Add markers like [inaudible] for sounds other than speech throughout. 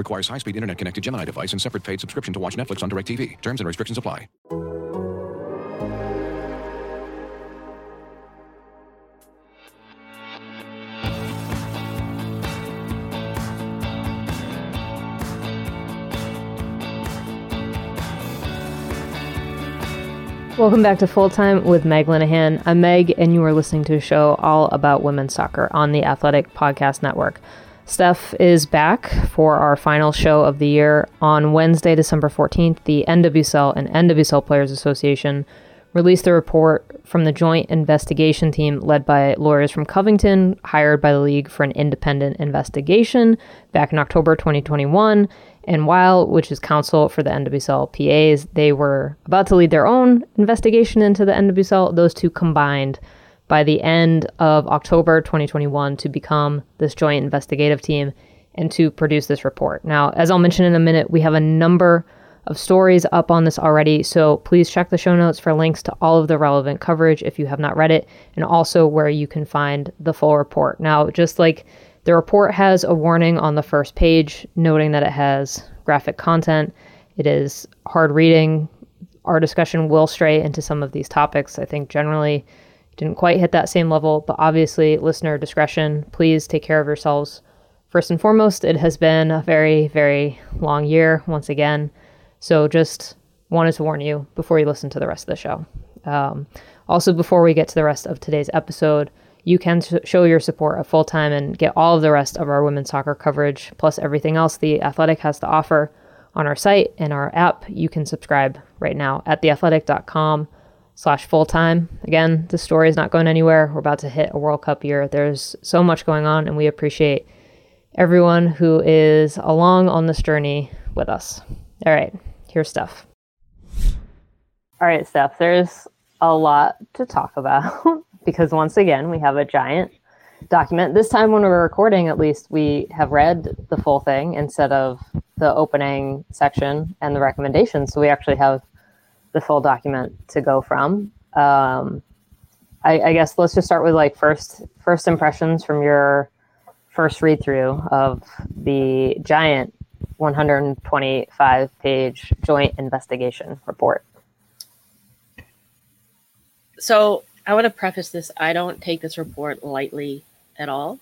Requires high-speed internet-connected Gemini device and separate paid subscription to watch Netflix on DirecTV. Terms and restrictions apply. Welcome back to Full Time with Meg Linehan. I'm Meg, and you are listening to a show all about women's soccer on the Athletic Podcast Network. Steph is back for our final show of the year on Wednesday, December 14th. The NWSL and NWSL Players Association released a report from the joint investigation team led by lawyers from Covington, hired by the league for an independent investigation back in October 2021. And Weil, which is counsel for the NWSL PAs, they were about to lead their own investigation into the NWSL. Those two combined by the end of October 2021 to become this joint investigative team and to produce this report. Now, as I'll mention in a minute, we have a number of stories up on this already, so please check the show notes for links to all of the relevant coverage if you have not read it, and also where you can find the full report. Now, just like the report has a warning on the first page noting that it has graphic content, it is hard reading. Our discussion will stray into some of these topics. I think generally didn't quite hit that same level, but obviously, listener discretion. Please take care of yourselves. First and foremost, it has been a very, very long year once again. So just wanted to warn you before you listen to the rest of the show. Um, also, before we get to the rest of today's episode, you can show your support at full time and get all of the rest of our women's soccer coverage, plus everything else the Athletic has to offer on our site and our app. You can subscribe right now at theathletic.com slash full time. Again, the story is not going anywhere. We're about to hit a World Cup year. There's so much going on, and we appreciate everyone who is along on this journey with us. All right, here's Steph. All right, Steph, there's a lot to talk about [laughs] because once again, we have a giant document. This time, when we're recording, at least we have read the full thing instead of the opening section and the recommendations. So we actually have the full document to go from. Um, I, I, guess let's just start with like first first impressions from your first read through of the giant 125 page joint investigation report. So I want to preface this: I don't take this report lightly at all.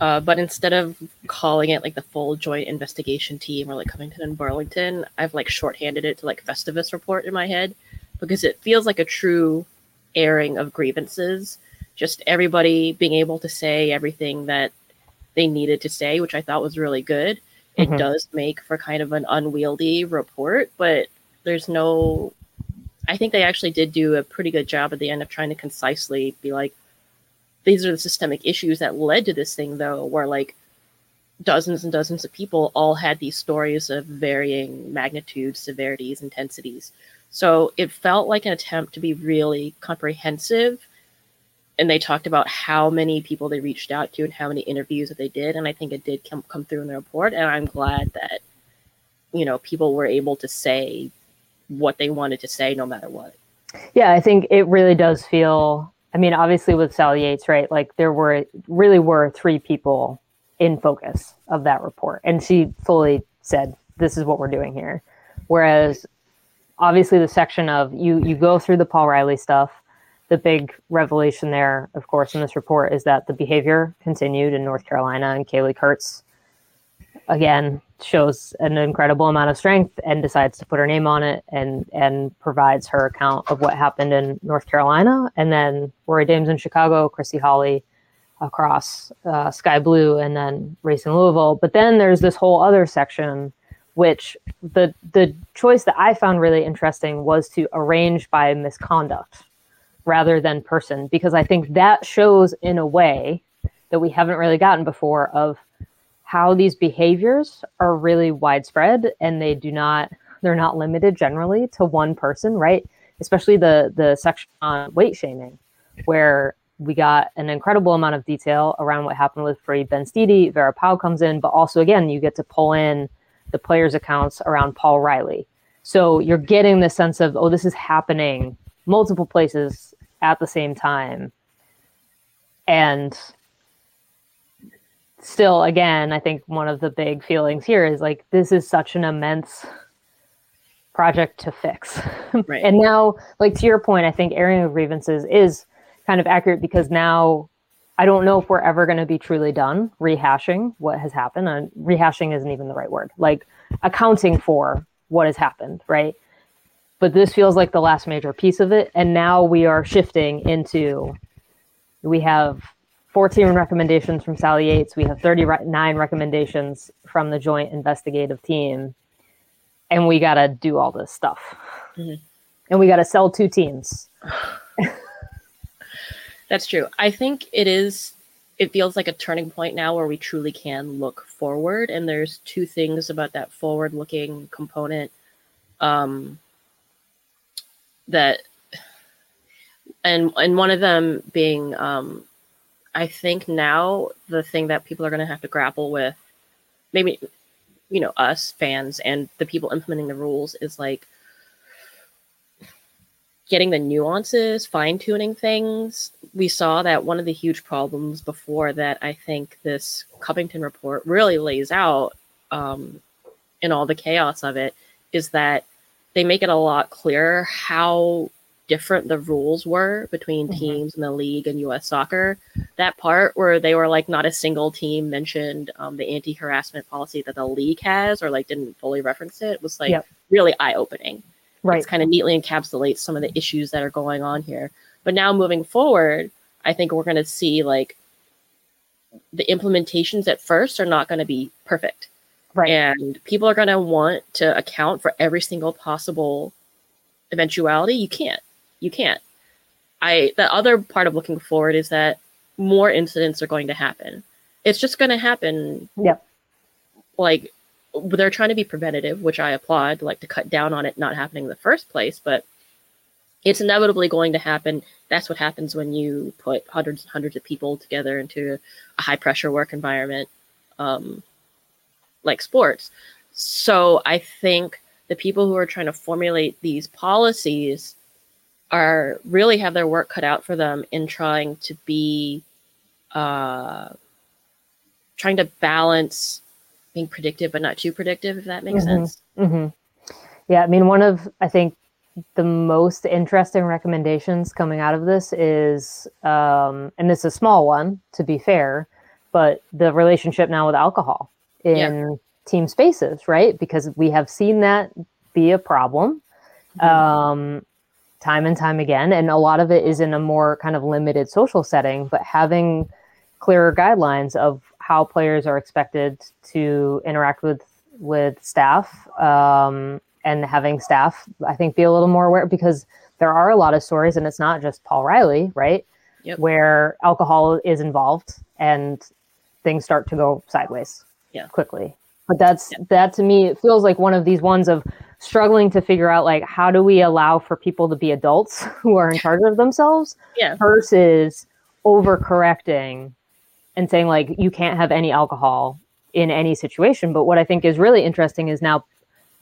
Uh, but instead of calling it like the full joint investigation team or like Covington and Burlington, I've like shorthanded it to like Festivus report in my head because it feels like a true airing of grievances. Just everybody being able to say everything that they needed to say, which I thought was really good. It mm-hmm. does make for kind of an unwieldy report, but there's no. I think they actually did do a pretty good job at the end of trying to concisely be like, these are the systemic issues that led to this thing though where like dozens and dozens of people all had these stories of varying magnitudes severities intensities. So it felt like an attempt to be really comprehensive and they talked about how many people they reached out to and how many interviews that they did and i think it did come, come through in the report and i'm glad that you know people were able to say what they wanted to say no matter what. Yeah i think it really does feel I mean, obviously with Sally Yates, right? Like there were really were three people in focus of that report, and she fully said, "This is what we're doing here." Whereas, obviously, the section of you you go through the Paul Riley stuff. The big revelation there, of course, in this report is that the behavior continued in North Carolina, and Kaleigh Kurtz again shows an incredible amount of strength and decides to put her name on it and and provides her account of what happened in North Carolina and then Rory Dames in Chicago, Christy Holly across uh, Sky Blue and then Racing Louisville. But then there's this whole other section which the the choice that I found really interesting was to arrange by misconduct rather than person because I think that shows in a way that we haven't really gotten before of how these behaviors are really widespread and they do not they're not limited generally to one person, right? Especially the the section on weight shaming, where we got an incredible amount of detail around what happened with Farid Ben Benstiti. Vera Pauw comes in, but also again, you get to pull in the players' accounts around Paul Riley. So you're getting the sense of, oh, this is happening multiple places at the same time. And still, again, I think one of the big feelings here is like, this is such an immense project to fix. [laughs] Right. and now, like to your point, I think airing of grievances is kind of accurate because now I don't know if we're ever going to be truly done rehashing what has happened. And rehashing isn't even the right word. Like accounting for what has happened, right? But this feels like the last major piece of it. And now we are shifting into we have 14 recommendations from Sally Yates. We have 39 recommendations from the joint investigative team. And we got to do all this stuff. Mhm. And we got to sell two teams. [sighs] That's true. I think it is. It feels like a turning point now where we truly can look forward, and there's two things about that forward-looking component um, that, and and one of them being, um, I think now the thing that people are going to have to grapple with, maybe, you know, us fans and the people implementing the rules is like getting the nuances, fine tuning things. We saw that one of the huge problems before that I think this Covington report really lays out um, in all the chaos of it is that they make it a lot clearer how different the rules were between Mhm. teams in the league and US soccer. That part where they were like not a single team mentioned um, the anti harassment policy that the league has or like didn't fully reference it was like Yep. really eye opening Right. it's kind of neatly encapsulates some of the issues that are going on here. But now moving forward, I think we're going to see like the implementations at first are not going to be perfect. Right. And people are going to want to account for every single possible eventuality. You can't. You can't. I the other part of looking forward is that more incidents are going to happen. It's just going to happen Yep. like they're trying to be preventative, which I applaud, like to cut down on it not happening in the first place, but it's inevitably going to happen. That's what happens when you put hundreds and hundreds of people together into a high pressure work environment um, like sports. So I think the people who are trying to formulate these policies are really have their work cut out for them in trying to be uh, trying to balance being predictive but not too predictive if that makes Mhm. sense. Hmm Yeah, I mean, one of I think the most interesting recommendations coming out of this is, um, and it's a small one to be fair, but the relationship now with alcohol in team spaces, right? Because we have seen that be a problem. Um, time and time again, and a lot of it is in a more kind of limited social setting, but having clearer guidelines of how players are expected to interact with with staff um, and having staff i think be a little more aware because there are a lot of stories and it's not just paul riley right Yep. where alcohol is involved and things start to go sideways Yeah. quickly but that's that to me it feels like one of these ones of struggling to figure out like how do we allow for people to be adults [laughs] who are in charge of themselves yeah. versus overcorrecting and saying like you can't have any alcohol in any situation. But what i think is really interesting is now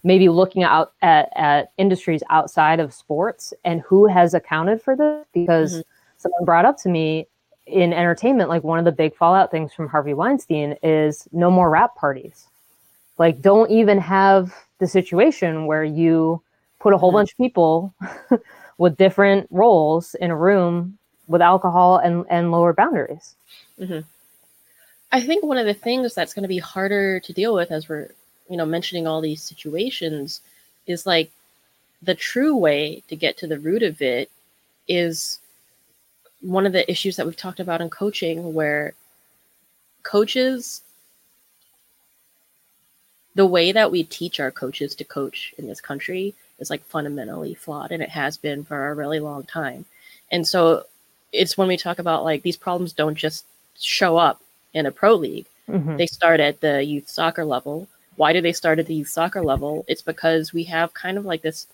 maybe looking out at, at industries outside of sports and who has accounted for this because mm-hmm. someone brought up to me in entertainment like one of the big fallout things from harvey weinstein is no more wrap parties. Like don't even have the situation where you put a whole bunch of people [laughs] with different roles in a room with alcohol and, and lower boundaries. Mm-hmm. I think one of the things that's going to be harder to deal with as we're, you know, mentioning all these situations is like the true way to get to the root of it is one of the issues that we've talked about in coaching where coaches the way that we teach our coaches to coach in this country is like fundamentally flawed and it has been for a really long time. And so it's when we talk about like these problems don't just show up in a pro league. Mhm. They start at the youth soccer level why do they start at the youth soccer level? It's because we have kind of like this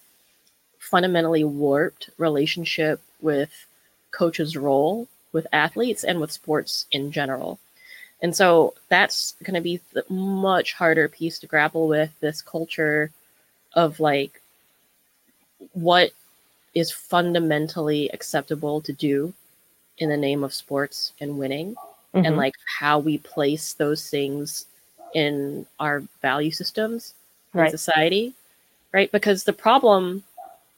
fundamentally warped relationship with coaches' role with athletes and with sports in general. And so that's going to be the much harder piece to grapple with this culture of like what is fundamentally acceptable to do in the name of sports and winning mm-hmm. and like how we place those things in our value systems right. in society right because the problem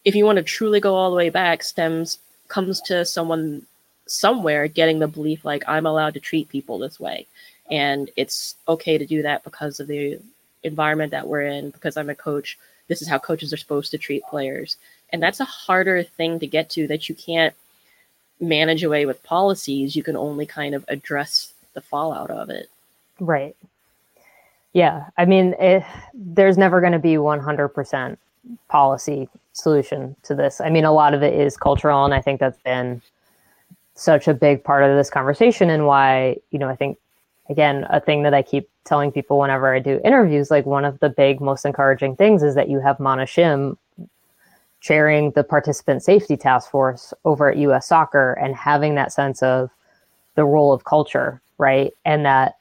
if you want to truly go all the way back stems comes to someone somewhere getting the belief like i'm allowed to treat people this way. And it's okay to do that because of the environment that we're in because i'm a coach. This is how coaches are supposed to treat players. And that's a harder thing to get to that you can't manage away with policies. You can only kind of address the fallout of it. Right. Yeah. I mean it, there's never going to be 100% policy solution to this. I mean a lot of it is cultural and i think that's been such a big part of this conversation and why you know i think again a thing that i keep telling people whenever i do interviews like one of the big most encouraging things is that you have mana shim chairing the participant safety task force over at us soccer and having that sense of the role of culture right? And that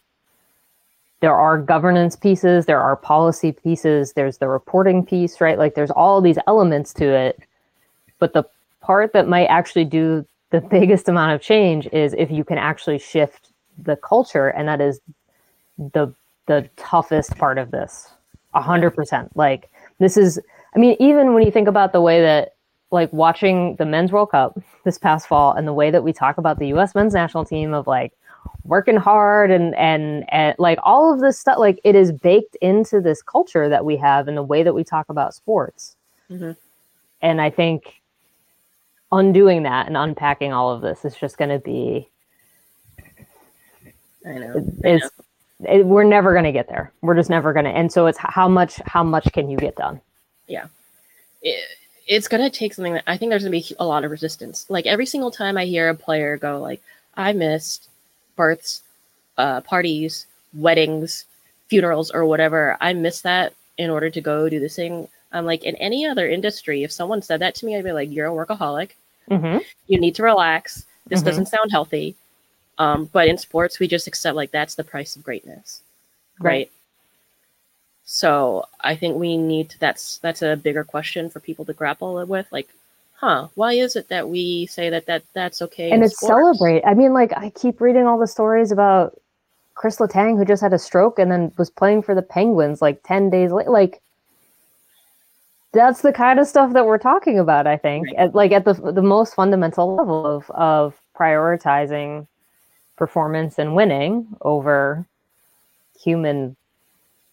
there are governance pieces there are policy pieces there's the reporting piece right? Like there's all these elements to it. But the part that might actually do the biggest amount of change is if you can actually shift the culture and that is the the toughest part of this a hundred percent like this is i mean even when you think about the way that like watching the men's world cup this past fall and the way that we talk about the us men's national team of like working hard and and and like all of this stuff like it is baked into this culture that we have and the way that we talk about sports mm-hmm. and i think undoing that and unpacking all of this is just going to be I know. It's, it, we're never going to get there. We're just never going to. And so it's how much how much can you get done? Yeah. It, it's going to take something that I think there's going to be a lot of resistance. Like every single time I hear a player go like I missed births, uh, parties, weddings, funerals or whatever, I miss that in order to go do this thing. I'm like in any other industry, if someone said that to me, I'd be like, "You're a workaholic. Mm-hmm. You need to relax. This mm-hmm. doesn't sound healthy. Um, but in sports, we just accept like that's the price of greatness, right? right? So I think we need to, that's that's a bigger question for people to grapple with. Like, huh? Why is it that we say that that that's okay? And it's sports? celebrate. I mean, like I keep reading all the stories about Chris Letang who just had a stroke and then was playing for the Penguins like ten days later. Like that's the kind of stuff that we're talking about i think right. at, like at the the most fundamental level of of prioritizing performance and winning over human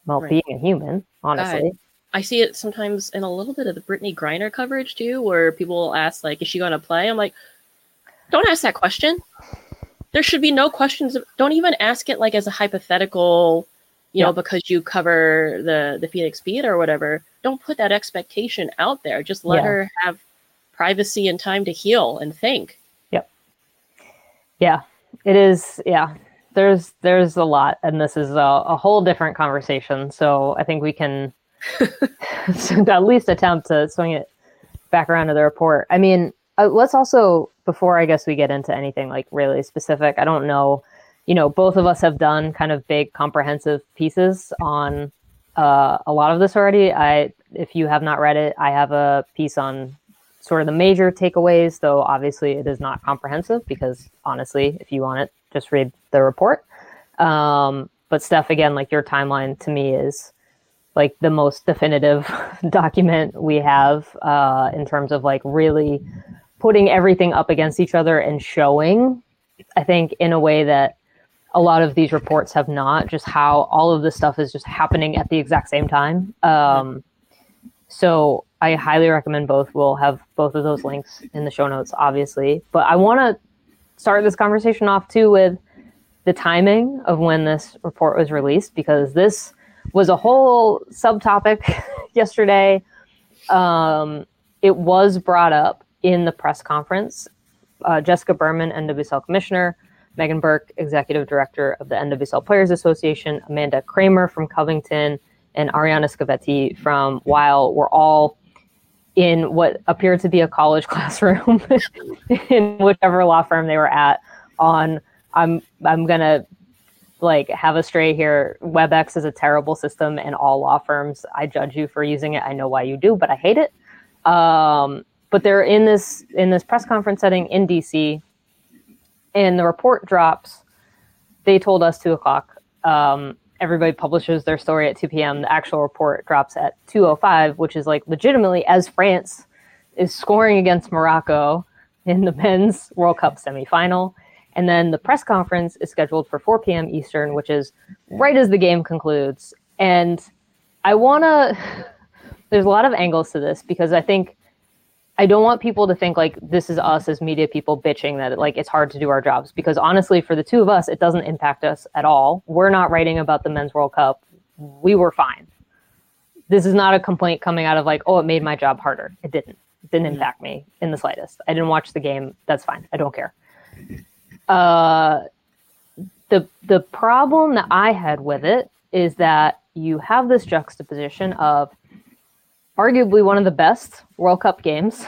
well right. being a human honestly i see it sometimes in a little bit of the brittney griner coverage too where people will ask like is she going to play i'm like don't ask that question there should be no questions don't even ask it like as a hypothetical you yeah. know because you cover the the phoenix beat or whatever don't put that expectation out there. Just let yeah. her have privacy and time to heal and think. Yep. Yeah, it is. Yeah, there's there's a lot, and this is a, a whole different conversation. So I think we can [laughs] [laughs] at least attempt to swing it back around to the report. I mean, uh, let's also before I guess we get into anything like really specific. I don't know. You know, both of us have done kind of big comprehensive pieces on uh, a lot of this already. I, if you have not read it, I have a piece on sort of the major takeaways, though obviously it is not comprehensive because honestly, if you want it, just read the report. Um, but Steph, again, like your timeline to me is like the most definitive [laughs] document we have uh, in terms of like really putting everything up against each other and showing, I think, in a way that a lot of these reports have not, just how all of this stuff is just happening at the exact same time. Um, so I highly recommend both. We'll have both of those links in the show notes, obviously. But I want to start this conversation off too with the timing of when this report was released, because this was a whole subtopic [laughs] yesterday. Um, it was brought up in the press conference. Uh, Jessica Berman, NWSL commissioner, Meghann Burke, Executive Director of the NWSL Players Association, Amanda Kramer from Covington, and Ariana Scavetti from Weil were all in what appeared to be a college [laughs] classroom [laughs] in whichever law firm they were at on I'm I'm gonna like have a stray here. WebEx is a terrible system in all law firms. I judge you for using it. I know why you do, but I hate it. Um, but they're in this in this press conference setting in DC, and the report drops. They told us two o'clock. Um, everybody publishes their story at 2 p.m. The actual report drops at 2:05, which is like legitimately as France is scoring against Morocco in the men's World Cup semifinal. And then the press conference is scheduled for 4 p.m. Eastern, which is right as the game concludes. And I want to, [laughs] there's a lot of angles to this because I think I don't want people to think like this is us as media people bitching that like it's hard to do our jobs because honestly, for the two of us, it doesn't impact us at all. We're not writing about the men's World Cup. We were fine. This is not a complaint coming out of like, oh, it made my job harder. It didn't. It didn't impact me in the slightest. I didn't watch the game. That's fine. I don't care. [laughs] Uh, the the problem that I had with it is that you have this juxtaposition of arguably one of the best World Cup games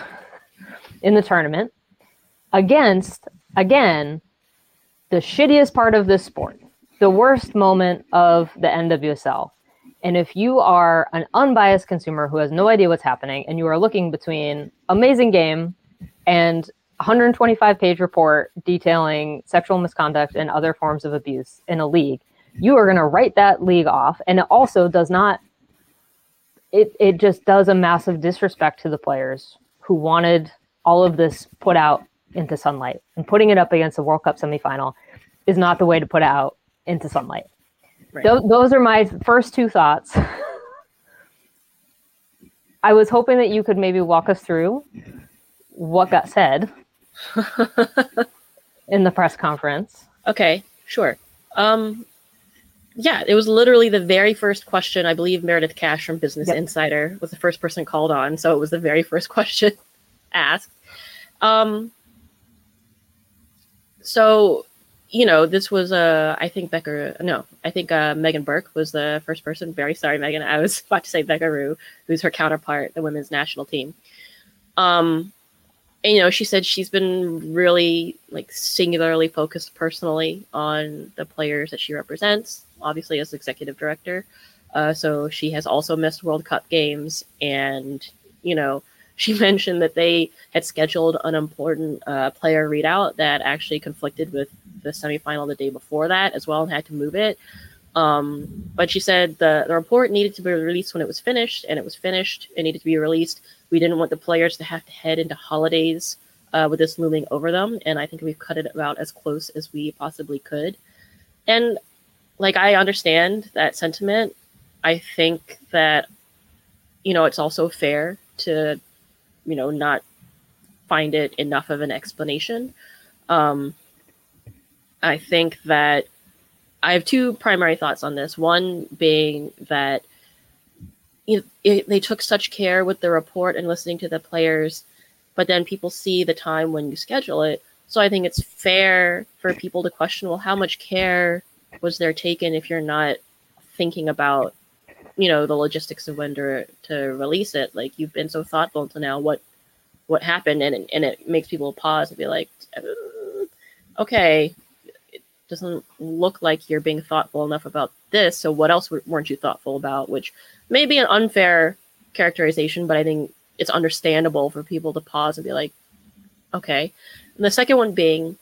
[laughs] in the tournament against again the shittiest part of this sport, the worst moment of the NWSL. And if you are an unbiased consumer who has no idea what's happening and you are looking between amazing game and 125 page report detailing sexual misconduct and other forms of abuse in a league, you are going to write that league off. And it also does not, it, it just does a massive disrespect to the players who wanted all of this put out into sunlight. And putting it up against the World Cup semifinal is not the way to put it out into sunlight. Right. Th- those are my first two thoughts. [laughs] I was hoping that you could maybe walk us through what got said [laughs] in the press conference. Okay, sure. Um, yeah, it was literally the very first question. I believe Meredith Cash from Business yep. Insider was the first person called on, so it was the very first [laughs] question asked. Um, so, you know, this was uh, I think Becker. No, I think uh, Meghann Burke was the first person. Very sorry, Meghann. [laughs] I was about to say Becca Roux, who's her counterpart, the women's national team. Um, and, you know, she said she's been really like singularly focused personally on the players that she represents, obviously as executive director. Uh, so she has also missed World Cup games, and you know, [laughs] she mentioned that they had scheduled an important uh, player readout that actually conflicted with the semifinal the day before that as well, and had to move it. Um, but she said the, the report needed to be released when it was finished, and it was finished. It needed to be released we didn't want the players to have to head into holidays uh, with this looming over them, and I think we've cut it about as close as we possibly could. And like I understand that sentiment. I think that you know it's also fair to you know not find it enough of an explanation. Um, I think that I have two primary thoughts on this. One being that you it, they took such care with the report and listening to the players, but then people see the time when you schedule it. So I think it's fair for people to question, well, how much care was there taken if you're not thinking about, you know, the logistics of when to, to release it? Like you've been so thoughtful until now. What what happened? And and it makes people pause and be like, uh, okay, it doesn't look like you're being thoughtful enough about this. So what else weren't you thoughtful about? Which may be an unfair characterization, but I think it's understandable for people to pause and be like, okay. And the second one being,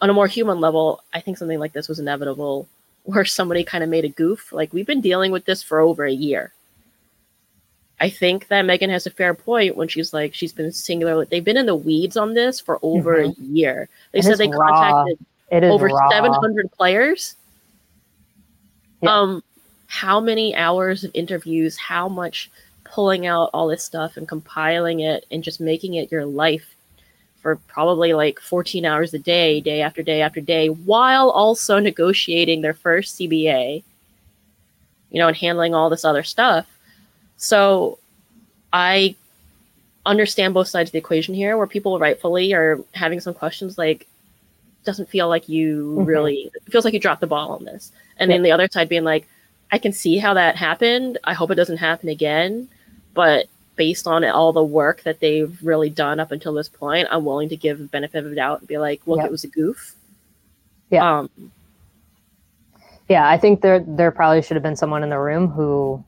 on a more human level, I think something like this was inevitable, [laughs] where somebody kind of made a goof. Like we've been dealing with this for over a year. I think that Meghann has a fair point when she's like she's been singular. They've been in the weeds on this for over mm-hmm. a year. They it said they contacted over raw. 700 players. Yeah. Um, how many hours of interviews, how much pulling out all this stuff and compiling it and just making it your life for probably like 14 hours a day, day after day after day, while also [laughs] negotiating their first CBA, you know, and handling all this other stuff. So I understand both sides of the equation here where people rightfully are having some questions like doesn't feel like you mm-hmm. really feels like you dropped the ball on this and yeah. then the other side being like I can see how that happened. I hope it doesn't happen again. But based on all the work that they've really done up until this point, I'm willing to give the benefit of the doubt and be like, look, Yep. it was a goof. Yeah. Um, Yeah, I think there there probably should have been someone in the room who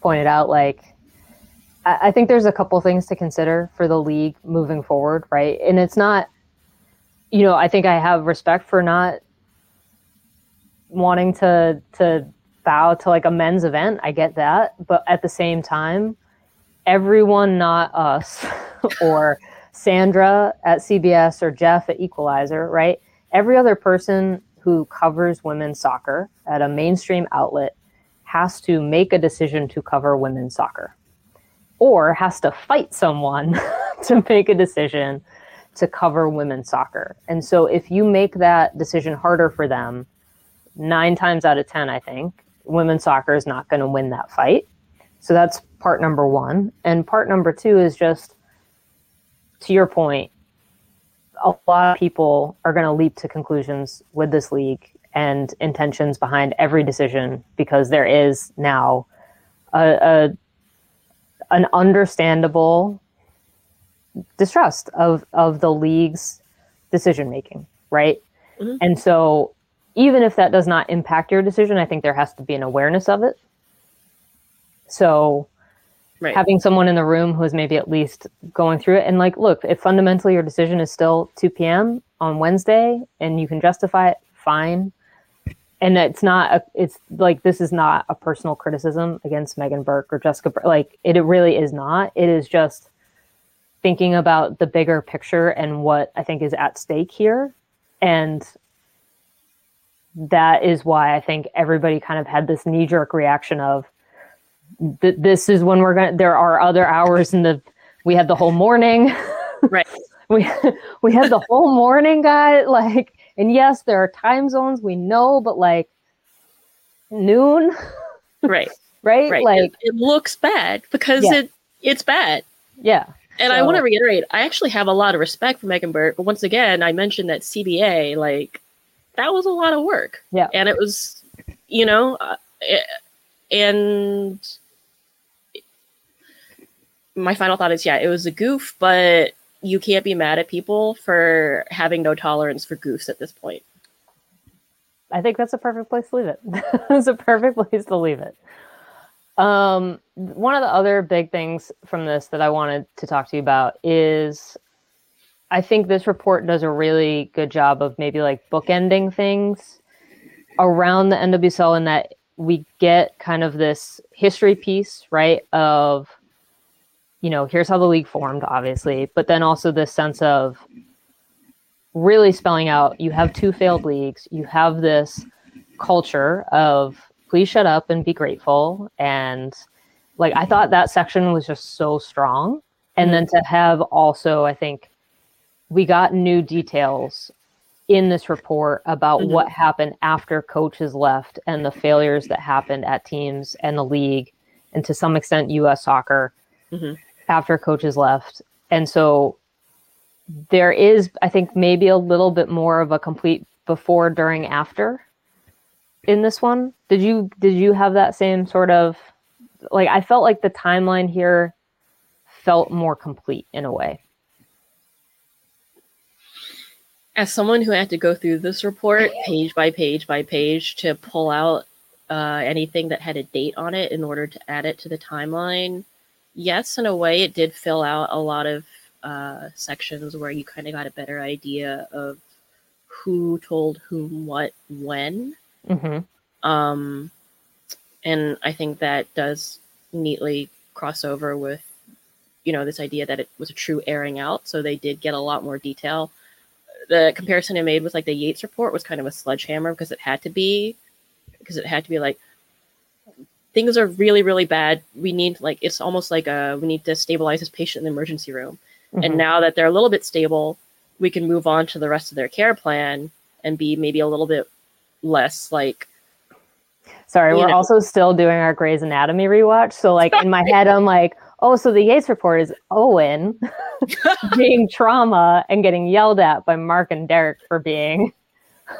pointed out like I, I think there's a couple things to consider for the league moving forward, right? And it's not you know, I think I have respect for not wanting to to bow to like a men's event. I get that. But at the same time, everyone not us [laughs] or Sandra at CBS or Jeff at Equalizer, right? Every other person who covers women's soccer at a mainstream outlet has to make a decision to cover women's soccer or has to fight someone [laughs] to make a decision to cover women's soccer. And so if you make that decision harder for them, nine times out of 10, I think, women's soccer is not going to win that fight. So that's part number one. And part number two is just to your point, a lot of people are going to leap to conclusions with this league and intentions behind every decision because there is now a, a an understandable distrust of of the league's decision making, right? Mhm. And so even if that does not impact your decision, I think there has to be an awareness of it. So right. having someone in the room who's maybe at least going through it and like look if fundamentally your decision is still 2 p.m on wednesday and you can justify it fine. And it's not a, it's like this is not a personal criticism against meghann burke or jessica Bur- like it, it really is not. It is just thinking about the bigger picture and what i think is at stake here. And that is why i think everybody kind of had this knee-jerk reaction of th- this is when we're gonna there are other hours in the we had the whole morning [laughs] right. we we had the whole morning guy like and yes there are time zones we know but like noon Right. [laughs] right, Right. like it, it looks bad because Yeah. it it's bad. yeah And I want to reiterate, I actually have a lot of respect for Meghann Burke, but once again, I mentioned that CBA, like, that was a lot of work. Yeah. And it was, you know, uh, it, and my final thought is yeah, it was a goof, but you can't be mad at people for having no tolerance for goofs at this point. I think that's a perfect place to leave it. [laughs] it's a perfect place to leave it. Um, one of the other big things from this that I wanted to talk to you about is I think this report does a really good job of maybe like bookending things around the NWSL in that we get kind of this history piece, right? Of, you know, here's how the league formed, obviously, but then also this sense of really spelling out you have two failed leagues, you have this culture of please shut up and be grateful. And like, I thought that section was just so strong. And then mm-hmm. to have also, I think we got new details in this report about Mhm. what happened after coaches left and the failures that happened at teams and the league, and to some extent, US soccer Mhm. after coaches left. And so there is, I think, maybe a little bit more of a complete before, during, after in this one. Did you did you have that same sort of like I felt like the timeline here felt more complete in a way. As someone who had to go through this report page by page by page to pull out uh, anything that had a date on it in order to add it to the timeline, yes, in a way, it did fill out a lot of uh, sections where you kind of got a better idea of who told whom what when. Mm-hmm. Um, and I think that does neatly cross over with, you know, this idea that it was a true airing out. So they did get a lot more detail. The comparison I made with like the Yates report was kind of a sledgehammer because it had to be, because it had to be like, things are really, really bad. We need like, it's almost like a, we need to stabilize this patient in the emergency room. And mm-hmm. now that they're a little bit stable, we can move on to the rest of their care plan and be maybe a little bit less like Sorry, we're know. also still doing our Grey's Anatomy rewatch. So, like in my [laughs] head, I'm like, oh, so the Yates report is Owen [laughs] being trauma and getting yelled at by Mark and Derek for being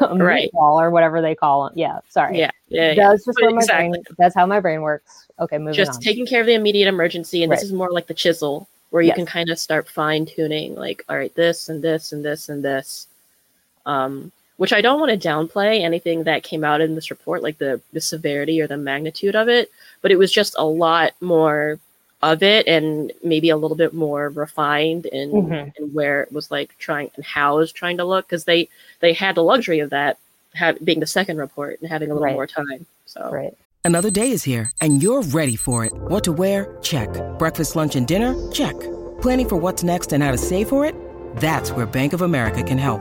a Right. meatball or whatever they call them. Yeah, sorry. Yeah, yeah, yeah. That's just But my exactly. brain. That's how my brain works. Okay, moving just on. Just taking care of the immediate emergency and Right. this is more like the chisel where you Yes. can kind of start fine tuning like all right this and this and this and this um which i don't want to downplay anything that came out in this report like the the severity or the magnitude of it but it was just a lot more of it and maybe a little bit more refined in, Mhm. in where it was like trying and how it was trying to look because they they had the luxury of that have, being the second report and having a little Right. more time so right. Another day is here, and you're ready for it. What to wear? Check. Breakfast, lunch, and dinner? Check. Planning for what's next and how to save for it? That's where Bank of America can help.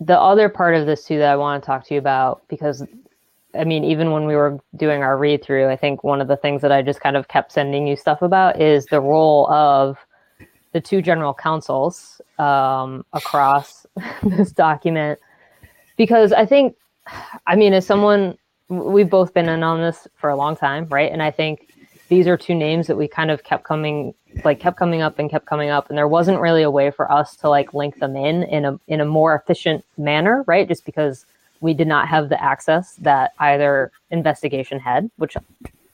the other part of this too that I want to talk to you about because I mean, even when we were doing our read through, I think one of the things that I just kind of kept sending you stuff about is the role of the two general counsels um, across [laughs] this document. Because I think, I mean, as someone, we've both been in on this for a long time, right? And I think these are two names that we kind of kept coming like kept coming up and kept coming up and there wasn't really a way for us to like link them in in a in a more efficient manner right? Just because we did not have the access that either investigation had which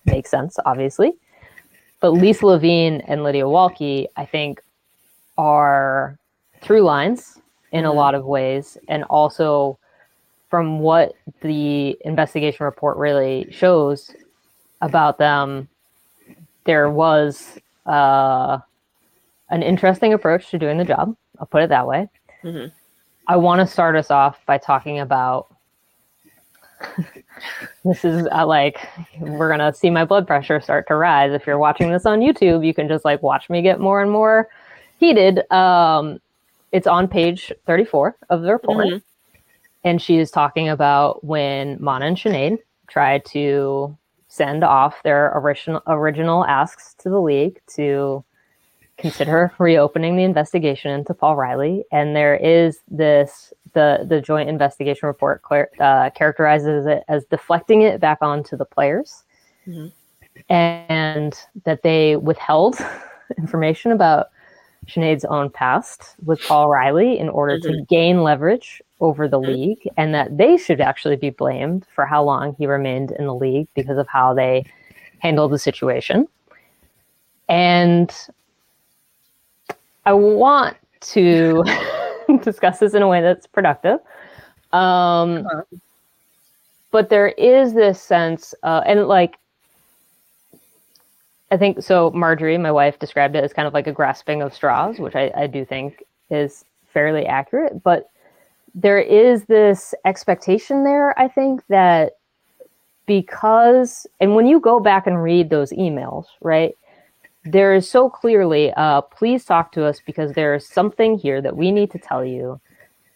makes sense obviously. But Lisa Levine and Lydia Wahlke I think are through lines in a mm-hmm. lot of ways and also from what the investigation report really shows about them there was uh, an interesting approach to doing the job. I'll put it that way. Mhm. I want to start us off by talking about [laughs] this is uh, like we're gonna see my blood pressure start to rise. If you're watching this on YouTube, you can just like watch me get more and more heated. Um, it's on page 34 of the report, Mhm. and she is talking about when Mana and Sinead tried to send off their original original asks to the league to consider reopening the investigation into Paul Riley. And there is this the the joint investigation report uh, characterizes it as deflecting it back onto the players, Mhm. and that they withheld [laughs] information about Sinead's own past with Paul Riley in order to gain leverage over the league, and that they should actually be blamed for how long he remained in the league because of how they handled the situation. And I want to [laughs] discuss this in a way that's productive. Um, But there is this sense, uh, and like, I think so. Marjorie, my wife, described it as kind of like a grasping of straws, which I, I do think is fairly accurate. But there is this expectation there, I think, that because, and when you go back and read those emails, right, there is so clearly uh, please talk to us because there is something here that we need to tell you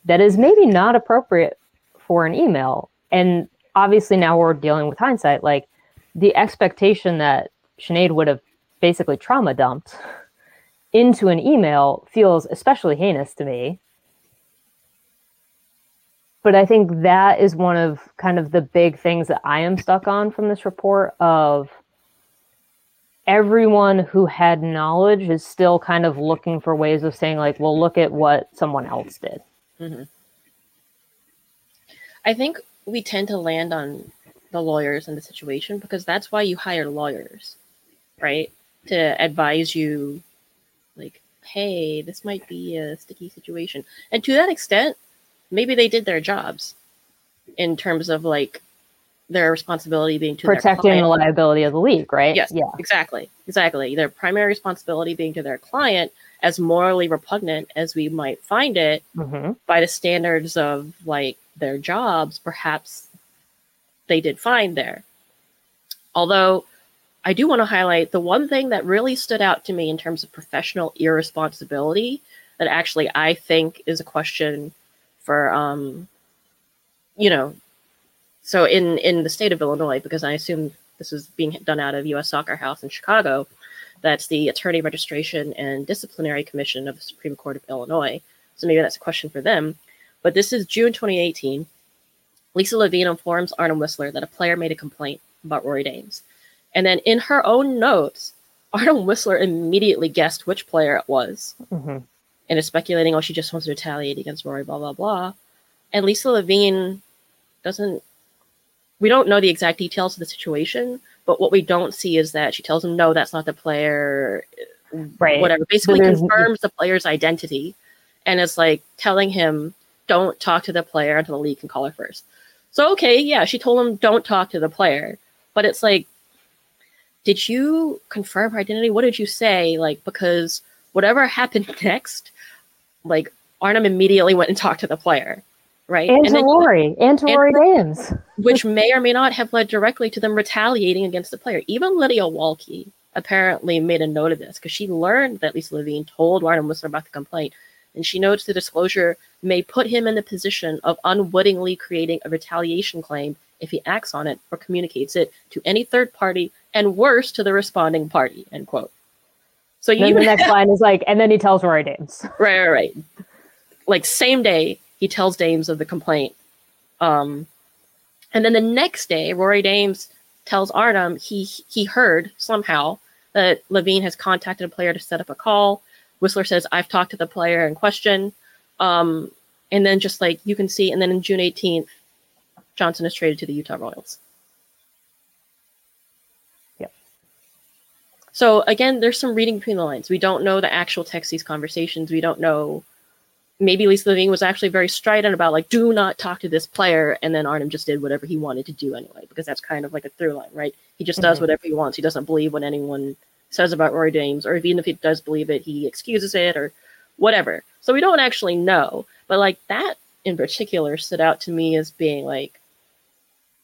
that is maybe not appropriate for an email and obviously now we're dealing with hindsight like the expectation that Sinead would have basically trauma dumped into an email feels especially heinous to me. But i think that is one of kind of the big things that i am stuck on from this report of everyone who had knowledge is still kind of looking for ways of saying like well look at what someone else did. Mm-hmm. i think we tend to land on the lawyers in the situation because that's why you hire lawyers right to advise you like hey this might be a sticky situation and to that extent maybe they did their jobs in terms of like their responsibility being to protecting the liability of the league, right? Yes, yeah, exactly, exactly. Their primary responsibility being to their client, as morally repugnant as we might find it mm-hmm. by the standards of like their jobs, perhaps they did fine there. Although I do want to highlight the one thing that really stood out to me in terms of professional irresponsibility that actually I think is a question for um you know so in in the state of Illinois because I assume this is being done out of US Soccer House in Chicago that's the Attorney Registration and Disciplinary Commission of the Supreme Court of Illinois. So maybe that's a question for them. But this is June 2018 Lisa Levine informs Arnim Whisler that a player made a complaint about Rory Dames and then in her own notes Arnim Whisler immediately guessed which player it was mm-hmm. and is speculating, oh, she just wants to retaliate against Rory, blah, blah, blah. And Lisa Levine doesn't, we don't know the exact details of the situation, but what we don't see is that she tells him, no, that's not the player, right. whatever. Basically confirms the player's identity and is like telling him, don't talk to the player until the league can call her first. So, okay, yeah, she told him, don't talk to the player. But it's like, did you confirm her identity? What did you say? Like, because whatever happened [laughs] next, like Arnim immediately went and talked to the player, right? And, and to Rory, and to Rory Dames. which may or may not have led directly to them retaliating against the player. Even Lydia Wahlke apparently made a note of this because she learned that Lisa Levine told Arnim Whisler about the complaint. And she notes the disclosure may put him in the position of unwittingly creating a retaliation claim if he acts on it or communicates it to any third party and worse to the responding party, end quote. So you the next [laughs] line is like, and then he tells Rory Dames. [laughs] Right, right, right. Like same day, he tells Dames of the complaint. Um, and then the next day, Rory Dames tells Arnim he he heard somehow that Levine has contacted a player to set up a call. Whisler says, I've talked to the player in question. Um, and then just like you can see, and then in June 18th, Johnson is traded to the Utah Royals. So again, there's some reading between the lines. We don't know the actual text these conversations. We don't know. Maybe Lisa Levine was actually very strident about like, do not talk to this player, and then Arnim just did whatever he wanted to do anyway, because that's kind of like a through line, right? He just mm-hmm. does whatever he wants. He doesn't believe what anyone says about Rory Dames, or even if he does believe it, he excuses it or whatever. So we don't actually know. But like that in particular stood out to me as being like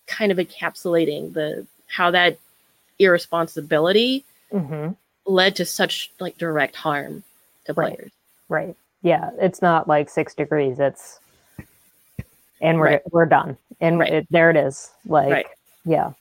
kind of encapsulating the how that irresponsibility mm-hmm. led to such like direct harm to players. Right. right. Yeah. It's not like six degrees. It's and we're right. we're done. And right. it, there it is. Like right. yeah.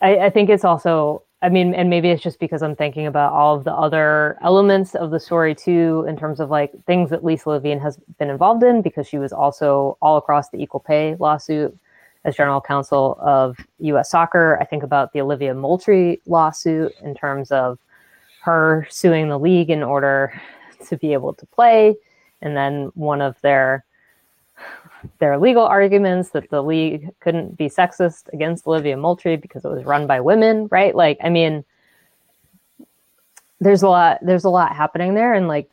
I, I think it's also I mean, and maybe it's just because I'm thinking about all of the other elements of the story too, in terms of like things that Lisa Levine has been involved in, because she was also all across the equal pay lawsuit as general counsel of U.S. Soccer. I think about the Olivia Moultrie lawsuit in terms of her suing the league in order to be able to play, and then one of their their legal arguments that the league couldn't be sexist against Olivia Moultrie because it was run by women, right? Like, I mean, there's a lot there's a lot happening there, and like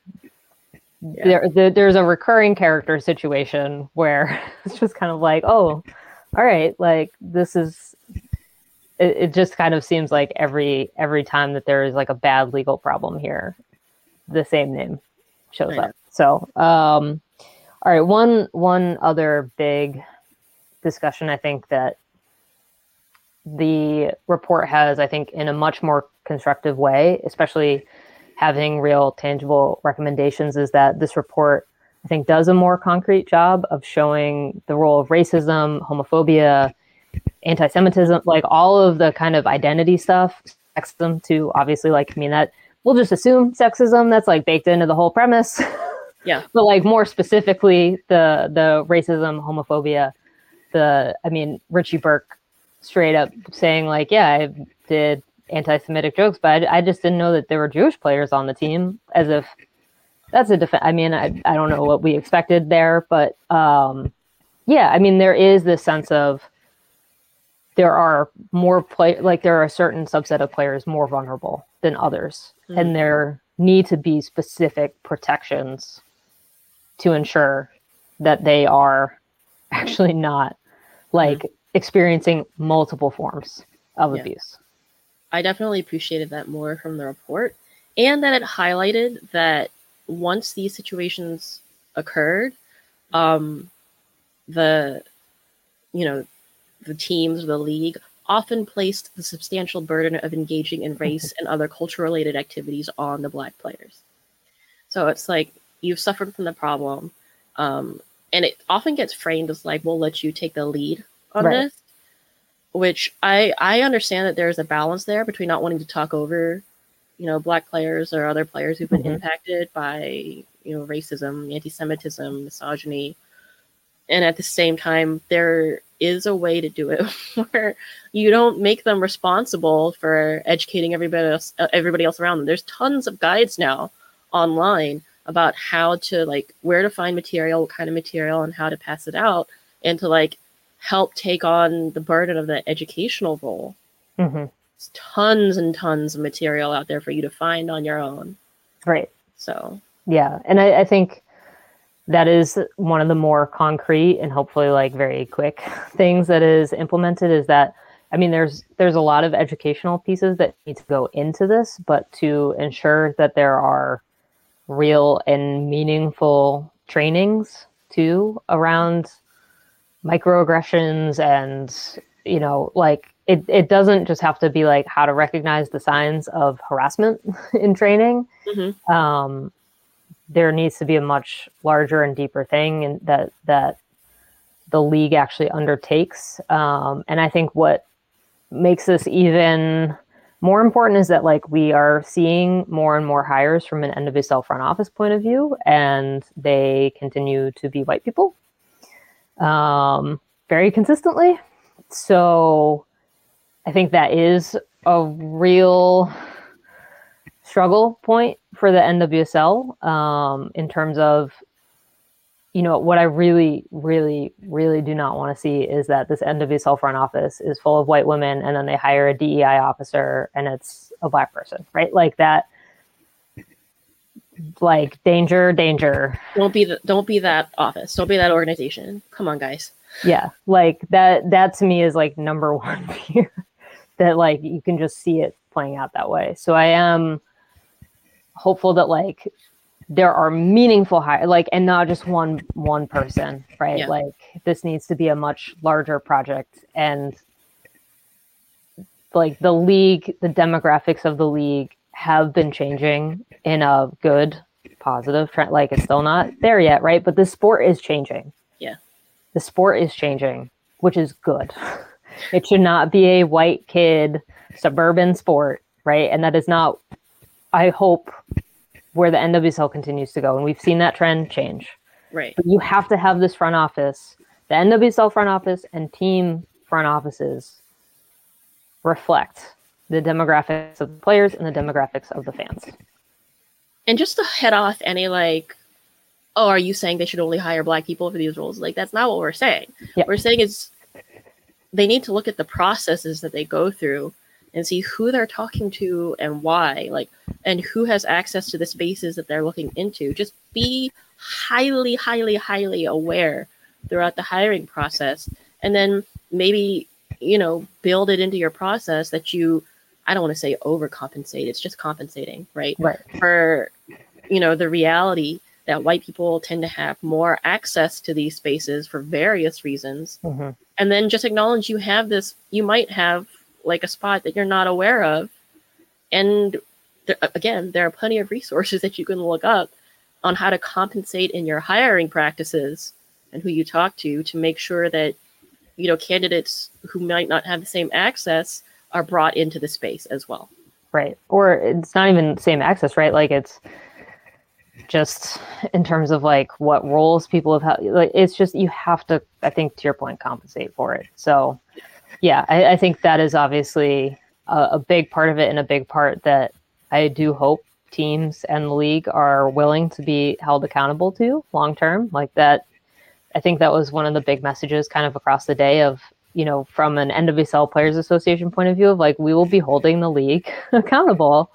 yeah. there, there there's a recurring character situation where [laughs] it's just kind of like, oh, all right, like this is it, it just kind of seems like every every time that there is like a bad legal problem here, the same name shows up. So um all right, one one other big discussion I think that the report has, I think, in a much more constructive way, especially having real tangible recommendations, is that this report, I think, does a more concrete job of showing the role of racism, homophobia, anti Semitism, like all of the kind of identity stuff, sexism, too. Obviously, like, I mean, that we'll just assume sexism, that's like baked into the whole premise. [laughs] Yeah. but like more specifically, the the racism, homophobia, the I mean, Richie Burke straight up saying like, yeah, I did anti-Semitic jokes, but I, I just didn't know that there were Jewish players on the team. As if that's a defense. I mean, I I don't know what we expected there, but um, yeah, I mean, there is this sense of there are more play like there are a certain subset of players more vulnerable than others, Mhm. and there need to be specific protections to ensure that they are [laughs] actually not like experiencing multiple forms of Yeah. abuse. I definitely appreciated that more from the report, and that it highlighted that once these situations occurred, um, the you know the teams, the league often placed the substantial burden of engaging in race [laughs] and other culture related activities on the black players. So it's like you've suffered from the problem, um, and it often gets framed as like we'll let you take the lead on Right. this which I I understand that there's a balance there between not wanting to talk over, you know, black players or other players who've been Mhm. impacted by you know racism, anti-Semitism, misogyny, and at the same time there is a way to do it [laughs] where you don't make them responsible for educating everybody else uh, everybody else around them. There's tons of guides now online about how to like where to find material, what kind of material, and how to pass it out, and to like help take on the burden of the educational role. hmm There's tons and tons of material out there for you to find on your own. Right. So Yeah, and I, I think that is one of the more concrete and hopefully like very quick [laughs] things that is implemented is that I mean there's there's a lot of educational pieces that need to go into this, but to ensure that there are real and meaningful trainings too around microaggressions and you know like it, it doesn't just have to be like how to recognize the signs of harassment [laughs] in training mhm. um, there needs to be a much larger and deeper thing and that that the league actually undertakes um, and i think what makes this even more important is that like we are seeing more and more hires from an NWSL front office point of view, and they continue to be white people um, very consistently. So I think that is a real struggle point for the NWSL um, in terms of you know what I really, really, really do not want to see is that this NWSL front office is full of white women, and then they hire a DEI officer, and it's a black person, right? Like that. Like danger, danger. don't be the, don't be that office. Don't be that organization. Come on, guys. Yeah, like that. That to me is like number [laughs] one fear. That like you can just see it playing out that way. So I am hopeful that like there are meaningful high like and not just one one person right Yeah. like this needs to be a much larger project and like the league the demographics of the league have been changing in a good positive trend like it's still not there yet right but the sport is changing Yeah. the sport is changing which is good [laughs] it should not be a white kid suburban sport right and that is not i hope where the NWSL continues to go. And we've seen that trend change. Right. But you have to have this front office, the NWSL front office and team front offices reflect the demographics of the players and the demographics of the fans. And just to head off any like, oh, are you saying they should only hire black people for these roles? Like that's not what we're saying. Yeah. We're saying is they need to look at the processes that they go through and see who they're talking to and why, like, and who has access to the spaces that they're looking into. Just be highly, highly, highly aware throughout the hiring process, and then maybe you know build it into your process that you. I don't want to say overcompensate. It's just compensating, right? Right. For you know the reality that white people tend to have more access to these spaces for various reasons. Mhm. And then just acknowledge you have this, you might have like a spot that you're not aware of. And there, again, there are plenty of resources [laughs] that you can look up on how to compensate in your hiring practices and who you talk to to make sure that you know candidates who might not have the same access are brought into the space as well. Right. Or it's not even same access, right? Like it's just in terms of like what roles people have had. Like it's just you have to, I think, to your point, compensate for it. So, yeah, I, I think that is obviously a, a big part of it, and a big part that I do hope teams and the league are willing to be held accountable to long term. Like that, I think that was one of the big messages kind of across the day of you know, from an NWSL Players Association point of view, of like we will be holding the league [laughs] accountable.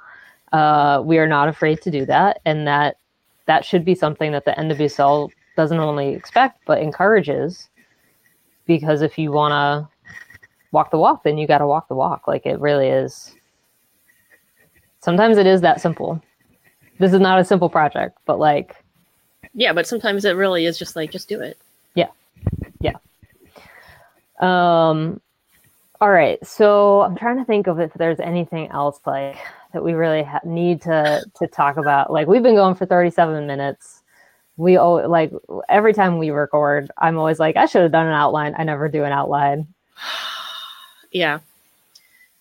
Uh, we are not afraid to do that, and that that should be something that the NWSL doesn't only expect but encourages. Because if you want to walk the walk, then you got to walk the walk. Like it really is. Sometimes it is that simple. This is not a simple project, but like Yeah, but sometimes it really is just like just do it. yeah. Yeah. Um all right. So I'm trying to think of if there's anything else like that we really ha- need to to talk about. Like we've been going for 37 minutes. We oh like every time we record, I'm always like I should have done an outline. I never do an outline. [sighs] Yeah.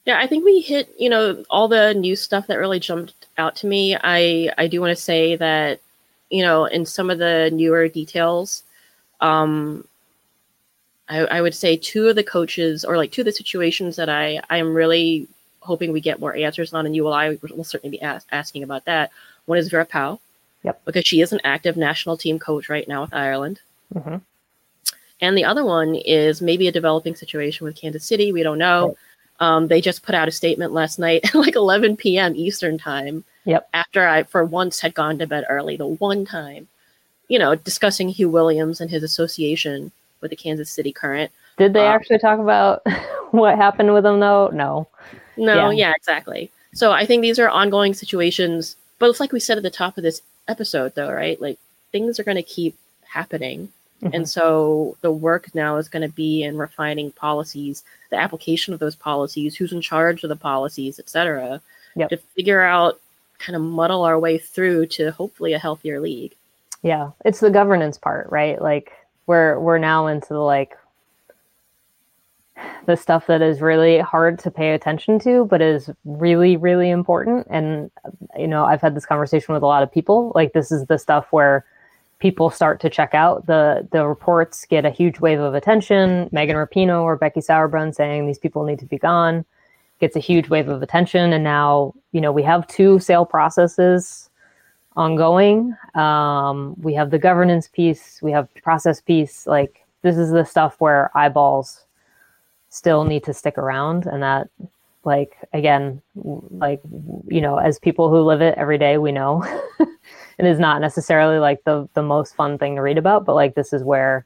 Yeah, I think we hit, you know, all the new stuff that really jumped out to me. I I do want to say that, you know, in some of the newer details, um I, I would say two of the coaches or like two of the situations that I I am really hoping we get more answers on and you will I will certainly be ask, asking about that. One is Vera Pauw. Yep. Because she is an active national team coach right now with Ireland. Mhm. And the other one is maybe a developing situation with Kansas City. We don't know. Um, they just put out a statement last night [laughs] at like 11 p.m. Eastern time. Yep. After I, for once, had gone to bed early, the one time, you know, discussing Huw Williams and his association with the Kansas City Current. Did they Uh, actually talk about [laughs] what happened with them though? No. No, Yeah. yeah. exactly. So I think these are ongoing situations, but it's like we said at the top of this episode, though, right? Like things are going to keep happening. And so the work now is going to be in refining policies, the application of those policies, who's in charge of the policies, et cetera, Yep. to figure out, kind of muddle our way through to hopefully a healthier league. Yeah, it's the governance part, right? Like we're we're now into the like the stuff that is really hard to pay attention to, but is really really important. And you know, I've had this conversation with a lot of people. Like this is the stuff where people start to check out the the reports get a huge wave of attention. Megan Rapinoe or Becky Sauerbrunn saying these people need to be gone gets a huge wave of attention, and now you know we have two sale processes ongoing. Um, we have the governance piece, we have process piece. Like this is the stuff where eyeballs still need to stick around, and that, like again, like you know, as people who live it every day, we know [laughs] it is not necessarily like the the most fun thing to read about, but like this is where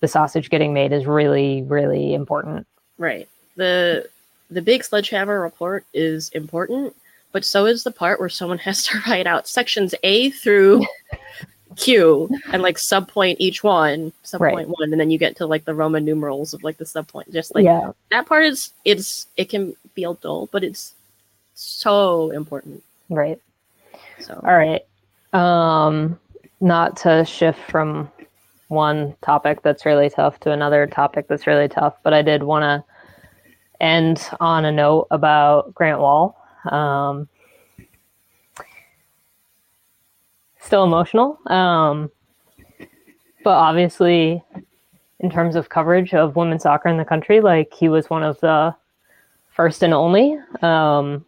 the sausage getting made is really really important. Right. The the big sledgehammer report is important, but so is the part where someone [laughs] has to write out sections A through Q and like subpoint each one, subpoint Right. one, and then you get to like the Roman numerals of like the subpoint. Just like Yeah. that part is it's it can feel dull, but it's so important. Right. So All right. Um, not to shift from one topic that's really tough to another topic that's really tough, but I did want to end on a note about Grant Wahl. Um, still emotional. Um, but obviously, in terms of coverage of women's soccer in the country, like he was one of the first and only. Um,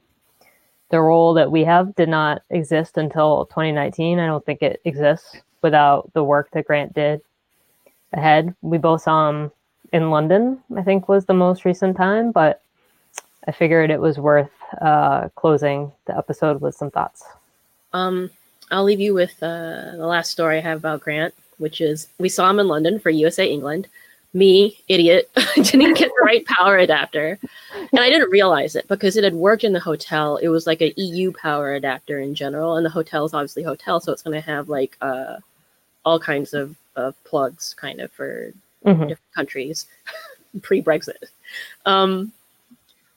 the role that we have did not exist until 2019. I don't think it exists without the work that Grant did ahead. We both saw him in London, I think was the most recent time, but I figured it was worth uh, closing the episode with some thoughts. Um, I'll leave you with uh, the last story I have about Grant, which is we saw him in London for USA England. me, idiot, [laughs] didn't get the right power adapter. And I didn't realize it because it had worked in the hotel. It was like an EU power adapter in general. And the hotel is obviously hotel. So it's going to have like uh, all kinds of, of plugs kind of for Mhm. different countries [laughs] pre Brexit. Um,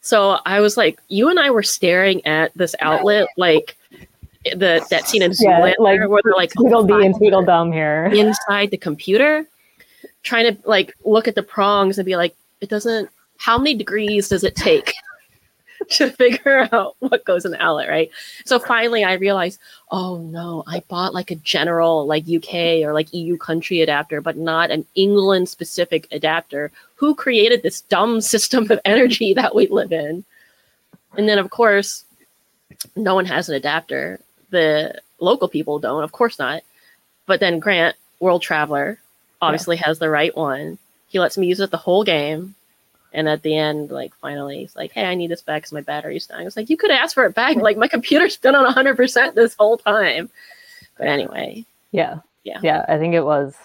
so I was like, you and I were staring at this outlet like the that scene in Yeah, Zoolander like where they're like Tweedledee and Tweedledum here. inside the computer, trying to like look at the prongs and be like, it doesn't. How many degrees does it take [laughs] to figure out what goes in the outlet, right? So finally, I realized, oh no, I bought like a general, like UK or like EU country adapter, but not an England specific adapter. Who created this dumb [laughs] system of energy that we live in? And then, of course, no one has an adapter. The local people don't, of course not. But then Grant, world traveler, obviously has the right one. He lets me use it the whole game. And at the end, like finally, he's like, "Hey, I need this back because my battery's dying." I was like, "You could ask for it back. [laughs] Like my computer's been on 100 percent this whole time." But anyway, Yeah. Yeah. Yeah. I think it was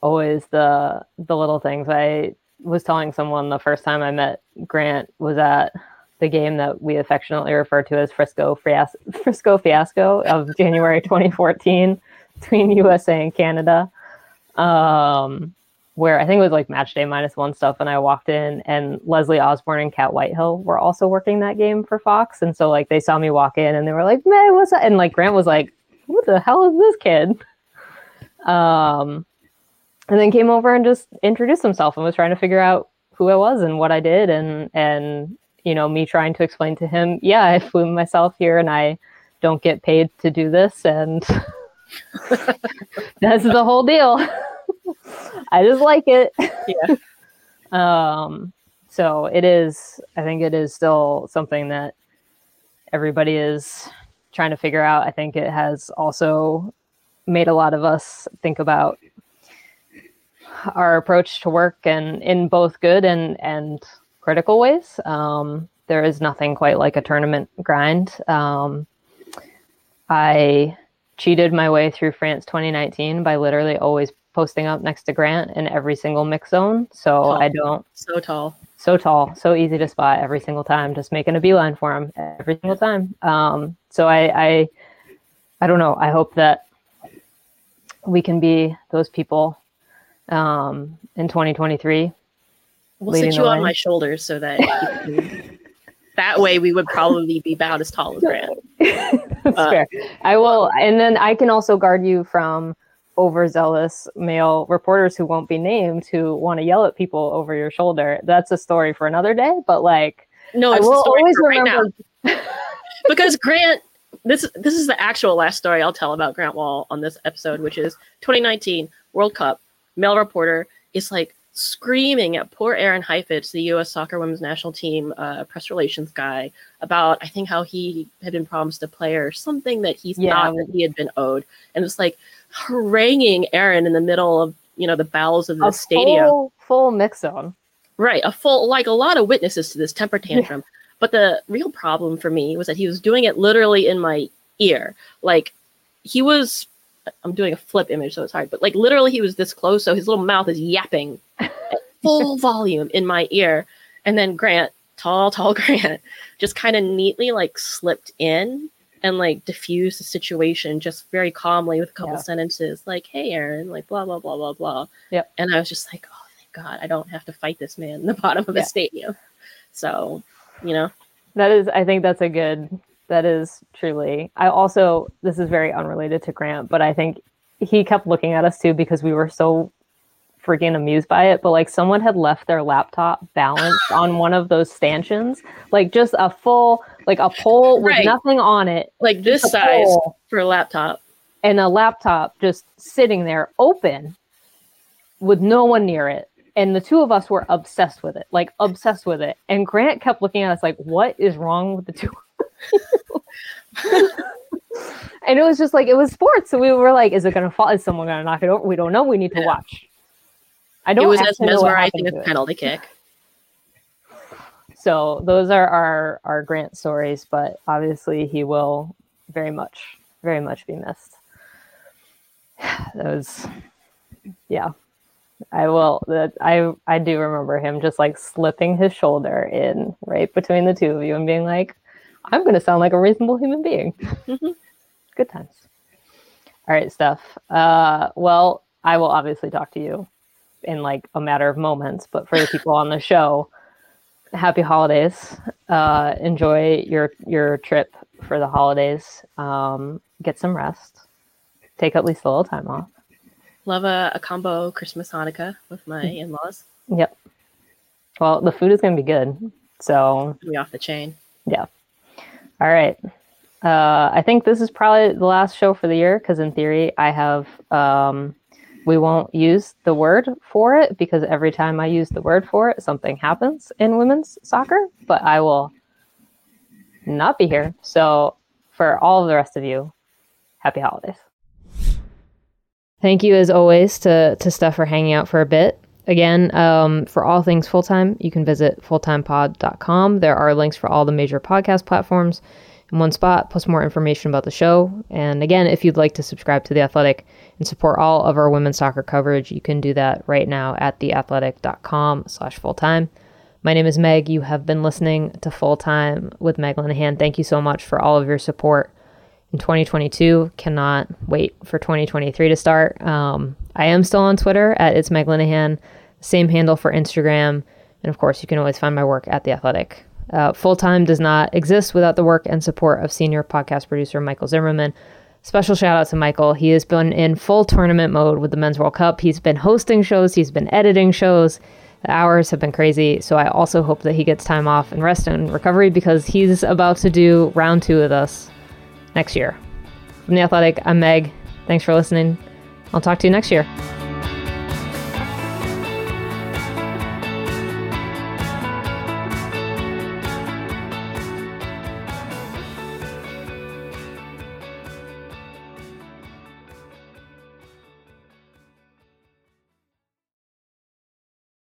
always the the little things. I was telling someone the first time I met Grant was at the game that we affectionately refer to as Frisco Fiasco, [laughs] Frisco Fiasco of January [laughs] 2014 between USA and Canada. Um, where I think it was like match day minus one stuff, and I walked in, and Leslie Osborne and Cat Whitehill were also working that game for Fox, and so like they saw me walk in, and they were like, "Man, what's that?" And like Grant was like, "Who the hell is this kid?" Um, and then came over and just introduced himself and was trying to figure out who I was and what I did, and and you know me trying to explain to him, yeah, I flew myself here, and I don't get paid to do this, and [laughs] that's the whole deal. [laughs] I just like it. Yeah. [laughs] um, so it is, I think it is still something that everybody is trying to figure out. I think it has also made a lot of us think about our approach to work and in both good and, and critical ways. Um, there is nothing quite like a tournament grind. Um, I cheated my way through France 2019 by literally always posting up next to Grant in every single mix zone. So Tall. I don't so tall. so tall, so easy to spot every single time, just making a beeline for him every single time. Um, so I, I, I don't know. I hope that we can be those people um, in 2023. We'll sit you on my shoulders so that can, [laughs] that way we would probably be about as tall as Grant. [laughs] That's Uh, fair. I will, and then I can also guard you from overzealous male reporters who won't be named who want to yell at people over your shoulder. That's a story for another day. But like, No, I will always for right remember. now. [laughs] because Grant, this this is the actual last story I'll tell about Grant Wahl on this episode, which is 2019 World Cup. Male reporter is like screaming at poor Aaron Heifetz, the U.S. Soccer Women's National Team uh, press relations guy, about I think how he had been promised a player, something that he Yeah. thought that he had been owed, and it's like haranguing Aaron in the middle of you know the bowels of the stadium. full, full mix zone. Right, a full like a lot of witnesses to this temper tantrum. But the real problem for me was that he was doing it literally in my ear. Like he was I'm doing a flip image so it's hard, but like literally he was this close so his little mouth is yapping [laughs] full volume in my ear. And then Grant, tall tall [laughs] Grant, just kind of neatly like slipped in and like diffused the situation just very calmly with a couple Yeah. sentences like, "Hey Aaron," like blah blah blah blah blah. Yep. And I was just like, "Oh, thank God, I don't have to fight this man in the bottom of Yeah. a stadium." So, you know, That is, I think that's a good, that is truly. I also, this is very unrelated to Grant, but I think he kept looking at us too because we were so freaking amused by it. But like someone had left their laptop balanced on one of those stanchions, like just a full, like a pole with Right. nothing on it like this size for a laptop. and a laptop just sitting there open with no one near it. And the two of us were obsessed with it, like obsessed with it. And Grant kept looking at us like, what is wrong with the two? Of [laughs] you?" and it was just like, it was sports. So we were like, is it going to fall? Is someone going to knock it over? We don't know. We need to watch. I don't It was as mesmerizing as penalty kick. So those are our, our Grant stories, but obviously he will very much, very much be missed. [sighs] That was, yeah. I will. That I I do remember him just like slipping his shoulder in right between the two of you and being like, "I'm going to sound like a reasonable human being." Good times. All right, Steph. Uh, well, I will obviously talk to you in like a matter of moments, but for the [laughs] people on the show, happy holidays. Uh, enjoy your your trip for the holidays. Um, get some rest. Take at least a little time off. Love a, a combo Christmas Hanukkah with my Mm. in laws. Yep. Well, the food is going to be good. So, We off the chain. yeah. All right. Uh, I think this is probably the last show for the year because, in theory, I have. Um, we won't use the word for it because every time I use the word for it, something happens in women's soccer. But I will not be here. So, for all of the rest of you, happy holidays. Thank you, as always, to, to Steph for hanging out for a bit. Again, um, for all things full time, you can visit fulltimepod.com. There are links for all the major podcast platforms in one spot, plus more information about the show. And again, if you'd like to subscribe to The Athletic and support all of our women's soccer coverage, you can do that right now at theathletic.com slash full-time. My name is Meg. You have been listening to Full Time with Meg Linehan. Thank you so much for all of your support in 2022. Cannot wait for 2023 to start. Um, I am still on Twitter at It's Meg Linehan, same handle for Instagram. And of course, you can always find my work at The Athletic. Uh, Full Time does not exist without the work and support of senior podcast producer Michael Zimmerman. Special shout out to Michael. He has been in full tournament mode with the Men's World Cup. He's been hosting shows, he's been editing shows. The hours have been crazy. So I also hope that he gets time off and rest and recovery because he's about to do round two with us next year. From The Athletic, I'm Meg. Thanks for listening. I'll talk to you next year.